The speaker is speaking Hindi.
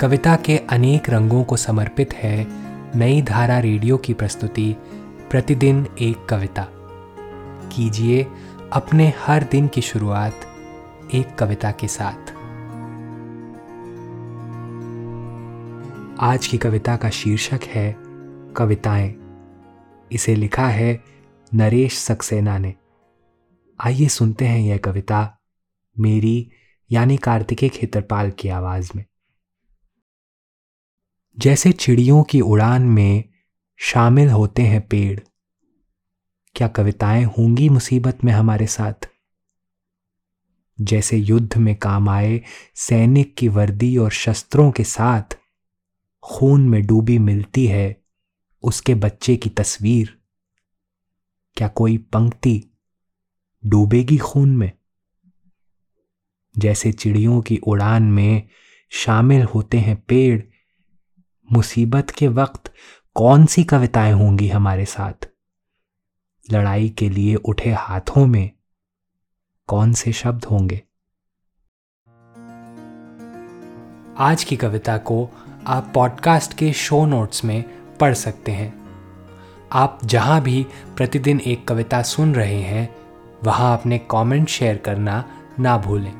कविता के अनेक रंगों को समर्पित है नई धारा रेडियो की प्रस्तुति, प्रतिदिन एक कविता। कीजिए अपने हर दिन की शुरुआत एक कविता के साथ। आज की कविता का शीर्षक है कविताएँ। इसे लिखा है नरेश सक्सेना ने। आइए सुनते हैं यह कविता मेरी, यानी कार्तिकेय खेतरपाल की आवाज़ में। जैसे चिड़ियों की उड़ान में शामिल होते हैं पेड़। क्या कविताएँ होंगी मुसीबत में हमारे साथ? जैसे युद्ध में काम आए सैनिक की वर्दी और शस्त्रों के साथ खून में डूबी मिलती है उसके बच्चे की तस्वीर। क्या कोई पंक्ति डूबेगी खून में? जैसे चिड़ियों की उड़ान में शामिल होते हैं पेड़ मुसीबत के वक्त कौन सी कविताएँ होंगी हमारे साथ? लड़ाई के लिए उठे हाथों में कौन से शब्द होंगे? आज की कविता को आप पॉडकास्ट के शो नोट्स में पढ़ सकते हैं। आप जहाँ भी प्रतिदिन एक कविता सुन रहे हैं, वहाँ अपने कमेंट शेयर करना ना भूलें।